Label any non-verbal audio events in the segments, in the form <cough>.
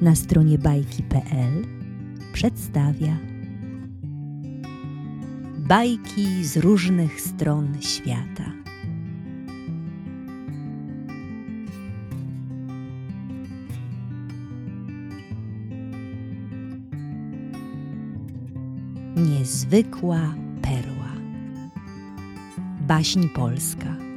na stronie bajki.pl przedstawia bajki z różnych stron świata. Niezwykła perła. Baśń polska.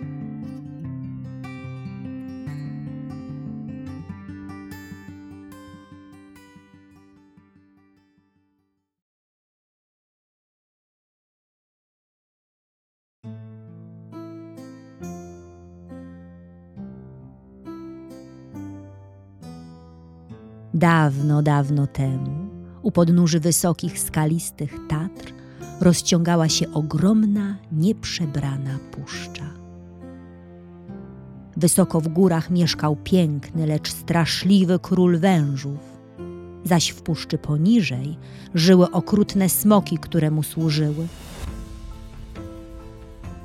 Dawno, dawno temu, u podnóży wysokich, skalistych Tatr, rozciągała się ogromna, nieprzebrana puszcza. Wysoko w górach mieszkał piękny, lecz straszliwy król wężów, zaś w puszczy poniżej żyły okrutne smoki, które mu służyły.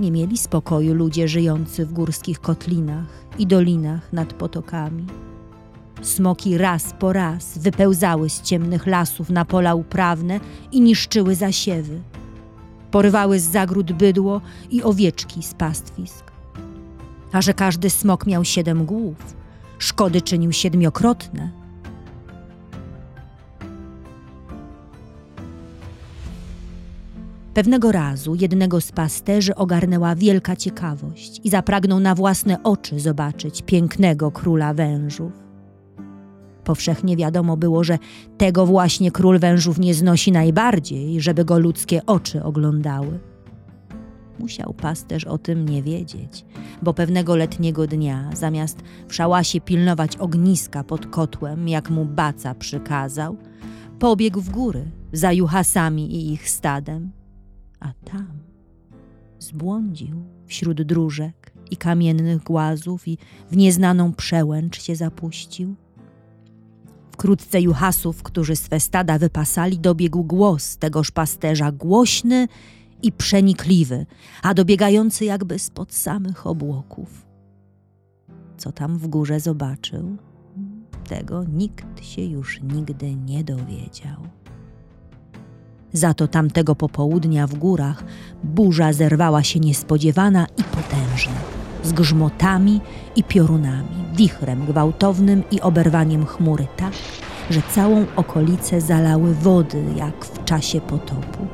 Nie mieli spokoju ludzie żyjący w górskich kotlinach i dolinach nad potokami Smoki raz po raz wypełzały z ciemnych lasów na pola uprawne i niszczyły zasiewy. Porywały z zagród bydło i owieczki z pastwisk. A że każdy smok miał siedem głów, szkody czynił siedmiokrotne. Pewnego razu jednego z pasterzy ogarnęła wielka ciekawość i zapragnął na własne oczy zobaczyć pięknego króla wężów. Powszechnie wiadomo było, że tego właśnie król wężów nie znosi najbardziej, żeby go ludzkie oczy oglądały. Musiał pasterz o tym nie wiedzieć, bo pewnego letniego dnia, zamiast w szałasie pilnować ogniska pod kotłem, jak mu baca przykazał, pobiegł w góry za juhasami i ich stadem, a tam zbłądził wśród dróżek i kamiennych głazów i w nieznaną przełęcz się zapuścił Wkrótce juhasów, którzy swe stada wypasali, dobiegł głos tegoż pasterza, głośny i przenikliwy, a dobiegający jakby spod samych obłoków. Co tam w górze zobaczył, tego nikt się już nigdy nie dowiedział. Za to tamtego popołudnia w górach burza zerwała się niespodziewana i potężna, z grzmotami i piorunami, wichrem gwałtownym i oberwaniem chmury tak, że całą okolicę zalały wody, jak w czasie potopu.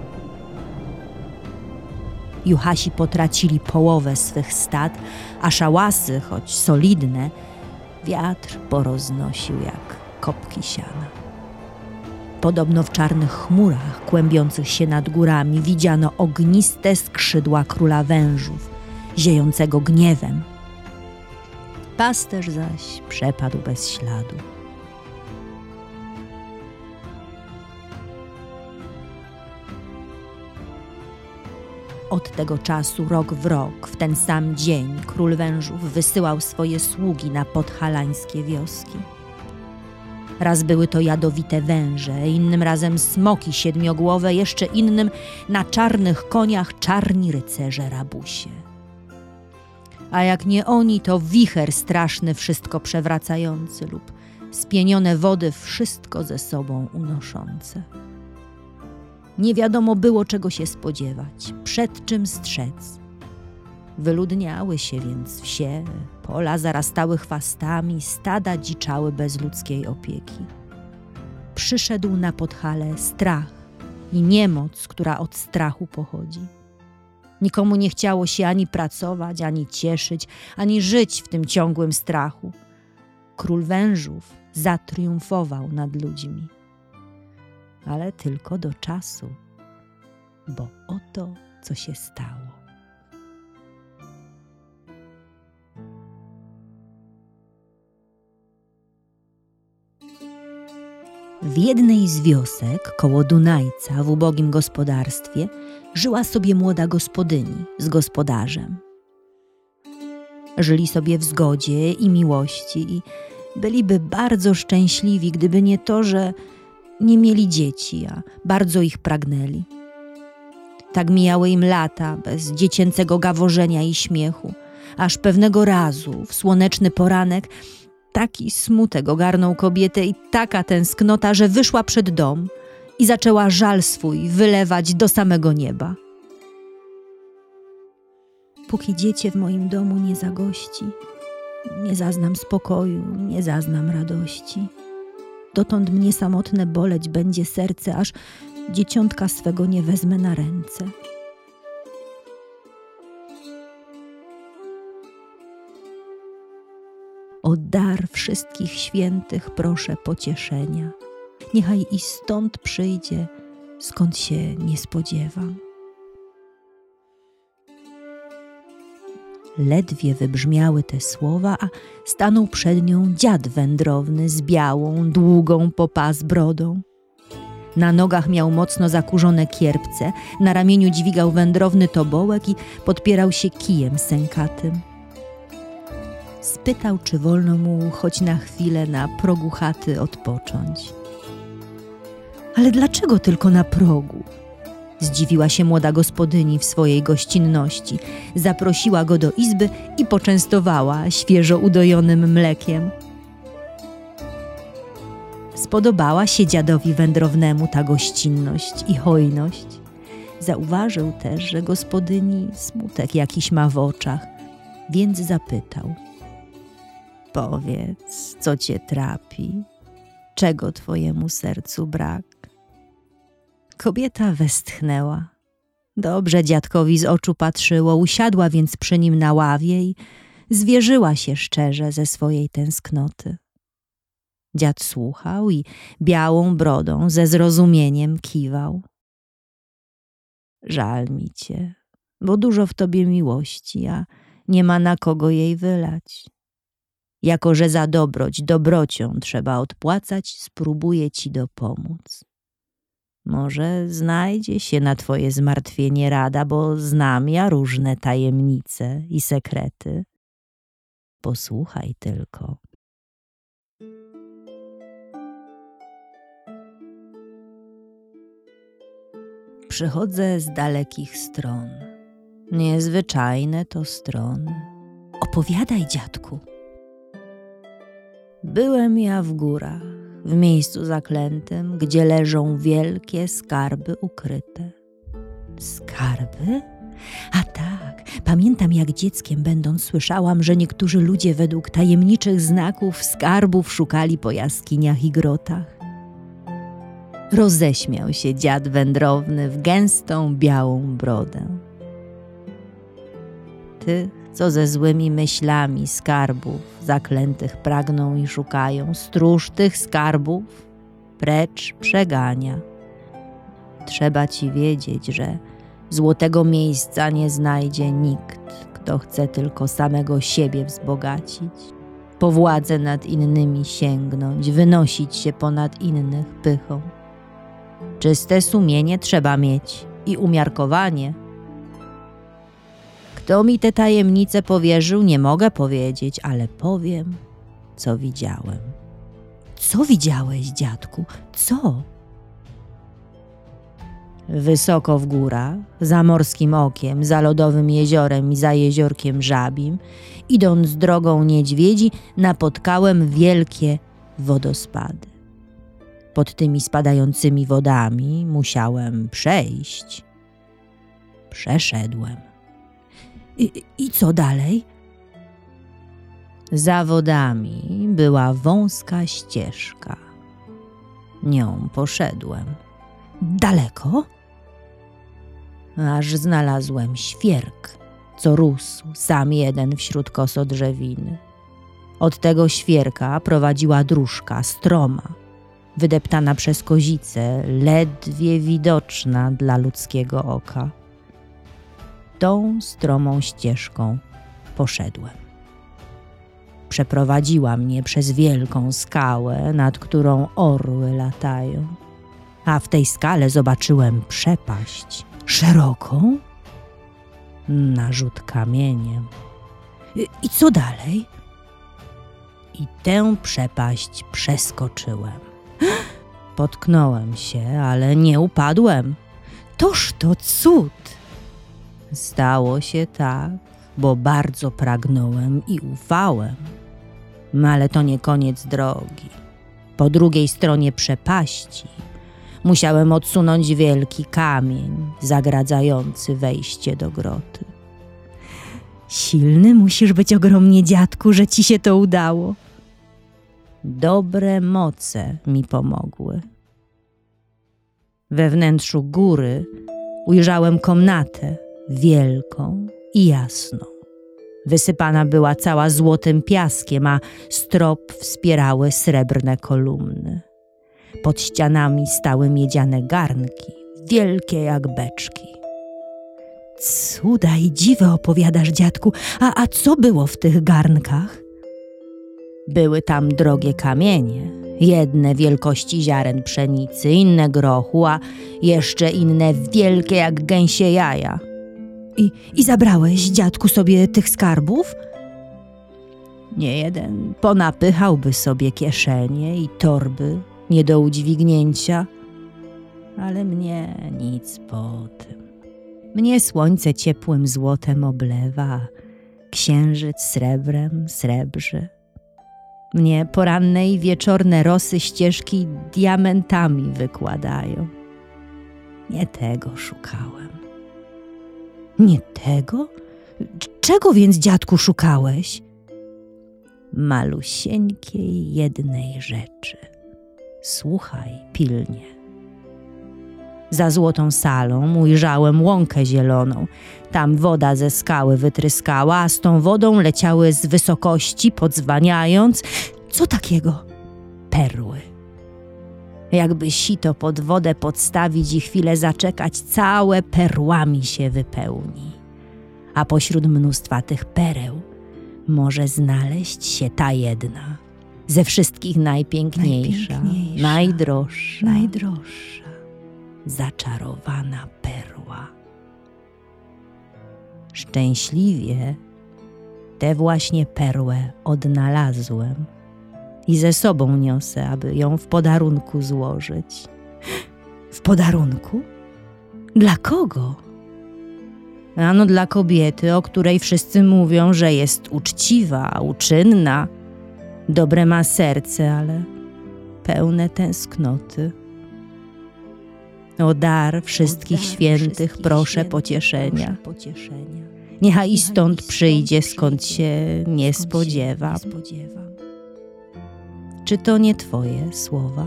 Juhasi potracili połowę swych stad, a szałasy, choć solidne, wiatr poroznosił jak kopki siana. Podobno w czarnych chmurach kłębiących się nad górami widziano ogniste skrzydła króla wężów, ziejącego gniewem, pasterz zaś przepadł bez śladu. Od tego czasu rok w rok, w ten sam dzień, król wężów wysyłał swoje sługi na podhalańskie wioski. Raz były to jadowite węże, innym razem smoki siedmiogłowe, jeszcze innym na czarnych koniach czarni rycerze rabusie a jak nie oni, to wicher straszny, wszystko przewracający lub spienione wody wszystko ze sobą unoszące. Nie wiadomo było, czego się spodziewać, przed czym strzec. Wyludniały się więc wsie, pola zarastały chwastami, stada dziczały bez ludzkiej opieki. Przyszedł na podhale strach i niemoc, która od strachu pochodzi. Nikomu nie chciało się ani pracować, ani cieszyć, ani żyć w tym ciągłym strachu. Król wężów zatriumfował nad ludźmi. Ale tylko do czasu, bo oto co się stało. W jednej z wiosek koło Dunajca w ubogim gospodarstwie żyła sobie młoda gospodyni z gospodarzem. Żyli sobie w zgodzie i miłości i byliby bardzo szczęśliwi, gdyby nie to, że nie mieli dzieci, a bardzo ich pragnęli. Tak mijały im lata bez dziecięcego gaworzenia i śmiechu, aż pewnego razu, w słoneczny poranek, Taki smutek ogarnął kobietę i taka tęsknota, że wyszła przed dom i zaczęła żal swój wylewać do samego nieba. Póki dziecię w moim domu nie zagości, nie zaznam spokoju, nie zaznam radości. Dotąd mnie samotne boleć będzie serce, aż dzieciątka swego nie wezmę na ręce. O dar wszystkich świętych proszę pocieszenia. Niechaj i stąd przyjdzie, skąd się nie spodziewam. Ledwie wybrzmiały te słowa, a stanął przed nią dziad wędrowny z białą, długą po pas brodą. Na nogach miał mocno zakurzone kierpce, na ramieniu dźwigał wędrowny tobołek i podpierał się kijem sękatym. Spytał, czy wolno mu choć na chwilę na progu chaty odpocząć. Ale dlaczego tylko na progu? Zdziwiła się młoda gospodyni w swojej gościnności. Zaprosiła go do izby i poczęstowała świeżo udojonym mlekiem. Spodobała się dziadowi wędrownemu ta gościnność i hojność. Zauważył też, że gospodyni smutek jakiś ma w oczach, więc zapytał: Powiedz, co cię trapi, czego twojemu sercu brak? Kobieta westchnęła. Dobrze dziadkowi z oczu patrzyło, usiadła więc przy nim na ławie i zwierzyła się szczerze ze swojej tęsknoty. Dziad słuchał i białą brodą ze zrozumieniem kiwał. Żal mi cię, bo dużo w tobie miłości, a nie ma na kogo jej wylać. Jako, że za dobroć dobrocią trzeba odpłacać, spróbuję ci dopomóc. Może znajdzie się na twoje zmartwienie rada, bo znam ja różne tajemnice i sekrety. Posłuchaj tylko. Przychodzę z dalekich stron. Niezwyczajne to strony. Opowiadaj, dziadku. Byłem ja w górach w miejscu zaklętym, gdzie leżą wielkie skarby ukryte. Skarby? A tak, pamiętam jak dzieckiem będąc słyszałam, że niektórzy ludzie według tajemniczych znaków skarbów szukali po jaskiniach i grotach. Roześmiał się dziad wędrowny w gęstą białą brodę. Ty co ze złymi myślami skarbów zaklętych pragną i szukają, stróż tych skarbów precz przegania. Trzeba ci wiedzieć, że złotego miejsca nie znajdzie nikt, kto chce tylko samego siebie wzbogacić, po władzę nad innymi sięgnąć, wynosić się ponad innych pychą. Czyste sumienie trzeba mieć i umiarkowanie – kto mi te tajemnice powierzył, nie mogę powiedzieć, ale powiem, co widziałem. Co widziałeś, dziadku? Co? Wysoko w górach, za morskim okiem, za lodowym jeziorem i za jeziorkiem żabim, idąc drogą niedźwiedzi, napotkałem wielkie wodospady. Pod tymi spadającymi wodami musiałem przejść. Przeszedłem. I, I co dalej? Za wodami była wąska ścieżka. Nią poszedłem. Daleko? Aż znalazłem świerk, co rósł sam jeden wśród kosodrzewiny. Od tego świerka prowadziła dróżka stroma, wydeptana przez kozicę, ledwie widoczna dla ludzkiego oka tą stromą ścieżką poszedłem. Przeprowadziła mnie przez wielką skałę, nad którą orły latają, a w tej skale zobaczyłem przepaść szeroką, narzut kamieniem. I, I co dalej? I tę przepaść przeskoczyłem. <gasps> Potknąłem się, ale nie upadłem. Toż to cud! Stało się tak, bo bardzo pragnąłem i ufałem. Ale to nie koniec drogi. Po drugiej stronie przepaści musiałem odsunąć wielki kamień zagradzający wejście do groty. Silny musisz być ogromnie, dziadku, że ci się to udało. Dobre moce mi pomogły. We wnętrzu góry ujrzałem komnatę wielką i jasną. Wysypana była cała złotym piaskiem, a strop wspierały srebrne kolumny. Pod ścianami stały miedziane garnki, wielkie jak beczki. Cuda i dziwy opowiadasz, dziadku, a, a co było w tych garnkach? Były tam drogie kamienie, jedne wielkości ziaren pszenicy, inne grochu, a jeszcze inne wielkie jak gęsie jaja. I, I zabrałeś, dziadku, sobie tych skarbów? Nie jeden ponapychałby sobie kieszenie i torby nie do udźwignięcia, ale mnie nic po tym. Mnie słońce ciepłym złotem oblewa, księżyc srebrem srebrzy. Mnie poranne i wieczorne rosy ścieżki diamentami wykładają. Nie tego szukałem. Nie tego? Czego więc, dziadku, szukałeś? Malusieńkiej jednej rzeczy. Słuchaj pilnie. Za złotą salą ujrzałem łąkę zieloną. Tam woda ze skały wytryskała, a z tą wodą leciały z wysokości, podzwaniając. Co takiego? Perły. Jakby sito pod wodę podstawić i chwilę zaczekać, całe perłami się wypełni. A pośród mnóstwa tych pereł może znaleźć się ta jedna, ze wszystkich najpiękniejsza, Najpiękniejsza, najdroższa, najdroższa. zaczarowana perła. Szczęśliwie tę właśnie perłę odnalazłem i ze sobą niosę, aby ją w podarunku złożyć. W podarunku? Dla kogo? Ano dla kobiety, o której wszyscy mówią, że jest uczciwa, uczynna, dobre ma serce, ale pełne tęsknoty. O dar wszystkich O dar świętych wszystkich proszę świętych pocieszenia. proszę pocieszenia. Niechaj i stąd Niechaj przyjdzie, skąd przyjdzie, się nie skąd się spodziewam. nie spodziewam. Czy to nie Twoje słowa?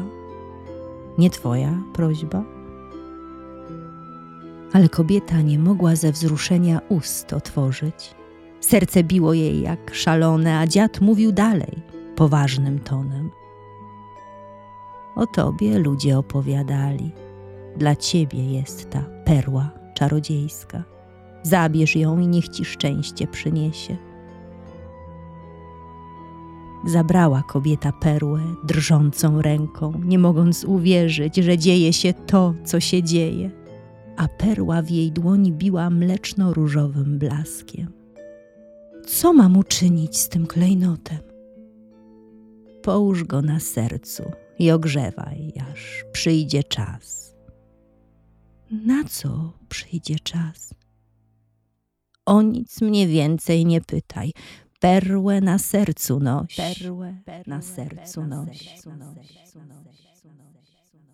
Nie Twoja prośba? Ale kobieta nie mogła ze wzruszenia ust otworzyć. Serce biło jej jak szalone, a dziad mówił dalej, poważnym tonem. O tobie ludzie opowiadali. Dla ciebie jest ta perła czarodziejska. Zabierz ją i niech ci szczęście przyniesie. Zabrała kobieta perłę drżącą ręką, nie mogąc uwierzyć, że dzieje się to, co się dzieje, a perła w jej dłoni biła mleczno-różowym blaskiem. Co mam uczynić z tym klejnotem? Połóż go na sercu i ogrzewaj, aż przyjdzie czas. Na co przyjdzie czas? O nic mnie więcej nie pytaj. Perłę na sercu noś. Perłę na sercu noś.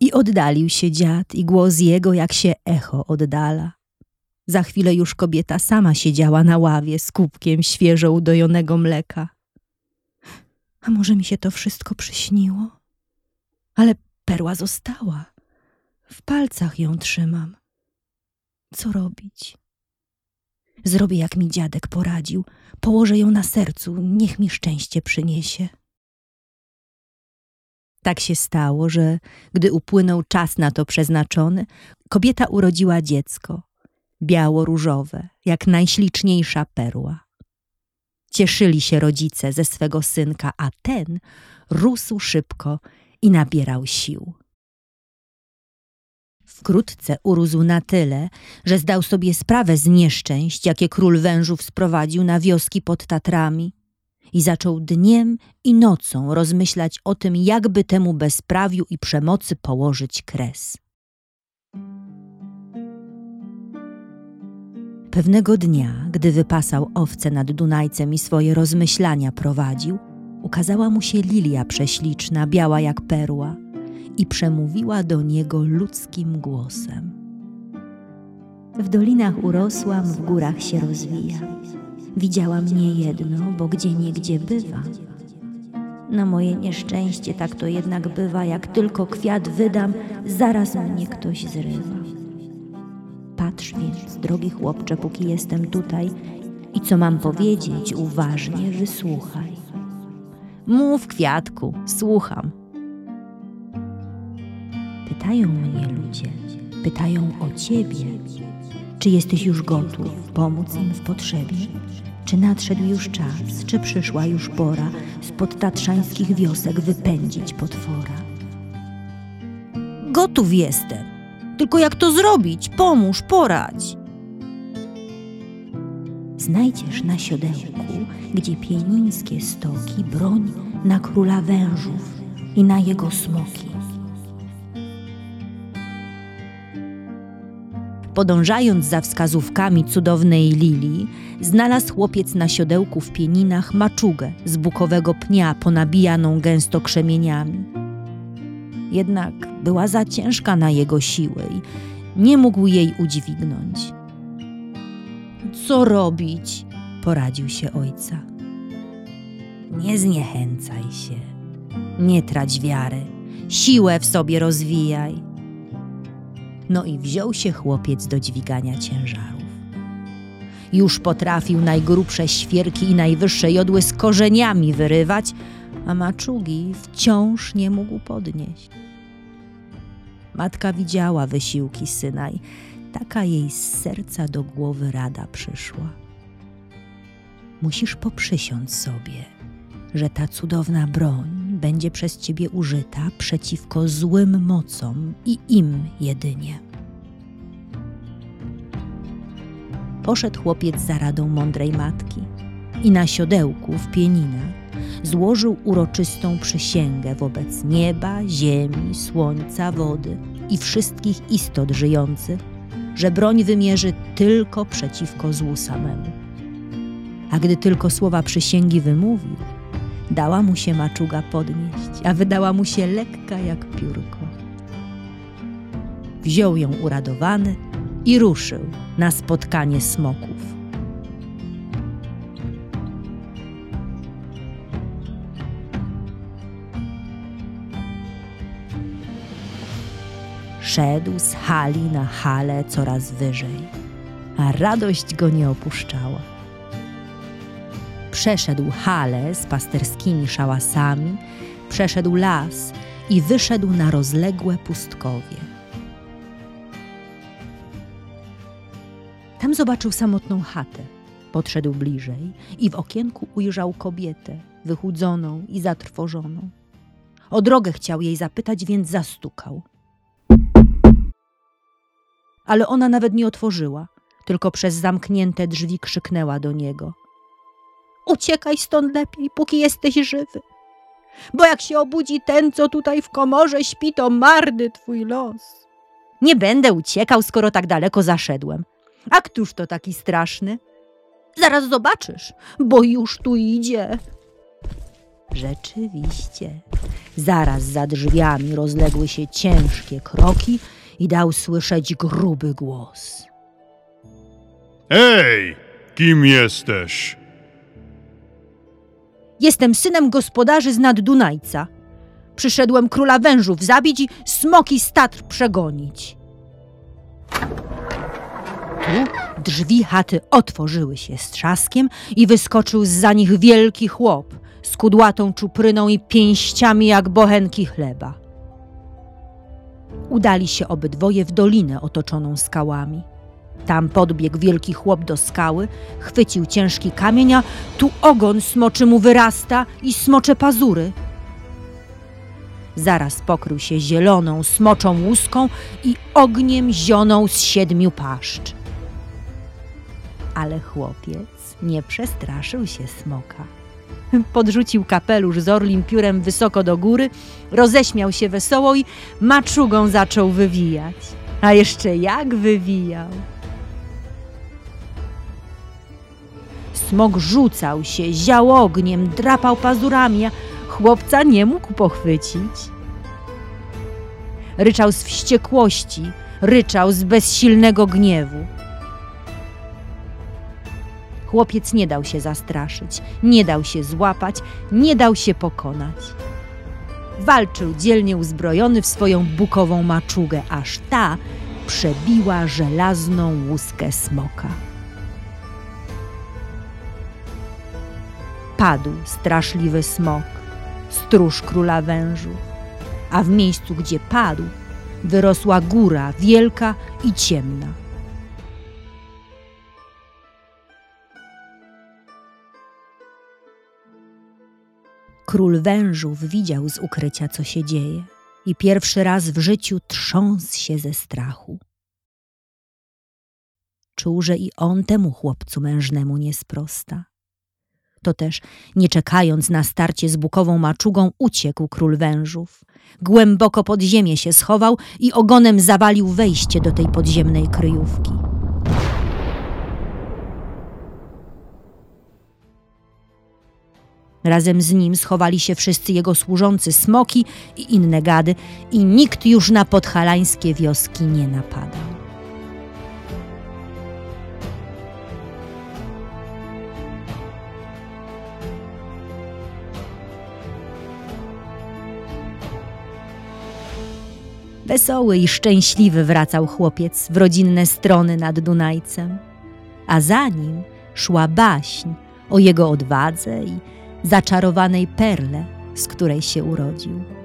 I oddalił się dziad i głos jego jak się echo oddala. Za chwilę już kobieta sama siedziała na ławie z kubkiem świeżo udojonego mleka. A może mi się to wszystko przyśniło? Ale perła została. W palcach ją trzymam. Co robić? Zrobię, jak mi dziadek poradził. Położę ją na sercu, niech mi szczęście przyniesie. Tak się stało, że gdy upłynął czas na to przeznaczony, kobieta urodziła dziecko, biało-różowe, jak najśliczniejsza perła. Cieszyli się rodzice ze swego synka, a ten rósł szybko i nabierał sił. Wkrótce urósł na tyle, że zdał sobie sprawę z nieszczęść, jakie król wężów sprowadził na wioski pod Tatrami i zaczął dniem i nocą rozmyślać o tym, jakby temu bezprawiu i przemocy położyć kres. Pewnego dnia, gdy wypasał owce nad Dunajcem i swoje rozmyślania prowadził, ukazała mu się lilia prześliczna, biała jak perła i przemówiła do niego ludzkim głosem. W dolinach urosłam, w górach się rozwija. Widziałam nie jedno, bo gdzie niegdzie bywa. Na moje nieszczęście tak to jednak bywa, jak tylko kwiat wydam, zaraz mnie ktoś zrywa. Patrz więc, drogi chłopcze, póki jestem tutaj i co mam powiedzieć, uważnie wysłuchaj. Mów, kwiatku, słucham. Pytają mnie ludzie, pytają o ciebie. Czy jesteś już gotów pomóc im w potrzebie? Czy nadszedł już czas, czy przyszła już pora spod tatrzańskich wiosek wypędzić potwora? Gotów jestem. Tylko jak to zrobić? Pomóż, poradź. Znajdziesz na siodełku, gdzie pienińskie stoki, broń na króla wężów i na jego smoki. Podążając za wskazówkami cudownej Lili, znalazł chłopiec na siodełku w pieninach maczugę z bukowego pnia ponabijaną gęsto krzemieniami. Jednak była za ciężka na jego siły i nie mógł jej udźwignąć. Co robić? poradził się ojca. Nie zniechęcaj się, nie trać wiary, siłę w sobie rozwijaj. No i wziął się chłopiec do dźwigania ciężarów. Już potrafił najgrubsze świerki i najwyższe jodły z korzeniami wyrywać, a maczugi wciąż nie mógł podnieść. Matka widziała wysiłki syna i taka jej z serca do głowy rada przyszła. Musisz poprzysiąc sobie, że ta cudowna broń będzie przez ciebie użyta przeciwko złym mocom i im jedynie. Poszedł chłopiec za radą mądrej matki i na siodełku w pieninach złożył uroczystą przysięgę wobec nieba, ziemi, słońca, wody i wszystkich istot żyjących, że broń wymierzy tylko przeciwko złu samemu. A gdy tylko słowa przysięgi wymówił, dała mu się maczuga podnieść, a wydała mu się lekka jak piórko. Wziął ją uradowany i ruszył na spotkanie smoków. Szedł z hali na halę coraz wyżej, a radość go nie opuszczała. Przeszedł halę z pasterskimi szałasami, przeszedł las i wyszedł na rozległe pustkowie. Tam zobaczył samotną chatę. Podszedł bliżej i w okienku ujrzał kobietę, wychudzoną i zatrwożoną. O drogę chciał jej zapytać, więc zastukał. Ale ona nawet nie otworzyła, tylko przez zamknięte drzwi krzyknęła do niego. Uciekaj stąd lepiej, póki jesteś żywy. Bo jak się obudzi ten, co tutaj w komorze śpi, to marny twój los. Nie będę uciekał, skoro tak daleko zaszedłem. A któż to taki straszny? Zaraz zobaczysz, bo już tu idzie. Rzeczywiście, zaraz za drzwiami rozległy się ciężkie kroki i dał słyszeć gruby głos. Ej, kim jesteś? Jestem synem gospodarzy z nad Dunajca. Przyszedłem króla wężów zabić i smoki z Tatr przegonić. Tu drzwi chaty otworzyły się z trzaskiem i wyskoczył za nich wielki chłop z kudłatą czupryną i pięściami jak bochenki chleba. Udali się obydwoje w dolinę otoczoną skałami. Tam podbiegł wielki chłop do skały, chwycił ciężki kamień, a tu ogon smoczy mu wyrasta i smocze pazury. Zaraz pokrył się zieloną, smoczą łuską i ogniem zioną z siedmiu paszcz. Ale chłopiec nie przestraszył się smoka. Podrzucił kapelusz z orlim piórem wysoko do góry, roześmiał się wesoło i maczugą zaczął wywijać. A jeszcze jak wywijał! Smok rzucał się, ział ogniem, drapał pazurami, a chłopca nie mógł pochwycić. Ryczał z wściekłości, ryczał z bezsilnego gniewu. Chłopiec nie dał się zastraszyć, nie dał się złapać, nie dał się pokonać. Walczył dzielnie uzbrojony w swoją bukową maczugę, aż ta przebiła żelazną łuskę smoka. Padł straszliwy smok, stróż króla wężów, a w miejscu, gdzie padł, wyrosła góra wielka i ciemna. Król wężów widział z ukrycia, co się dzieje, i pierwszy raz w życiu trząsł się ze strachu. Czuł, że i on temu chłopcu mężnemu nie sprosta. To też, nie czekając na starcie z bukową maczugą, uciekł król wężów. Głęboko pod ziemię się schował i ogonem zawalił wejście do tej podziemnej kryjówki. Razem z nim schowali się wszyscy jego służący smoki i inne gady, i nikt już na podhalańskie wioski nie napadał. Wesoły i szczęśliwy wracał chłopiec w rodzinne strony nad Dunajcem, a za nim szła baśń o jego odwadze i zaczarowanej perle, z której się urodził.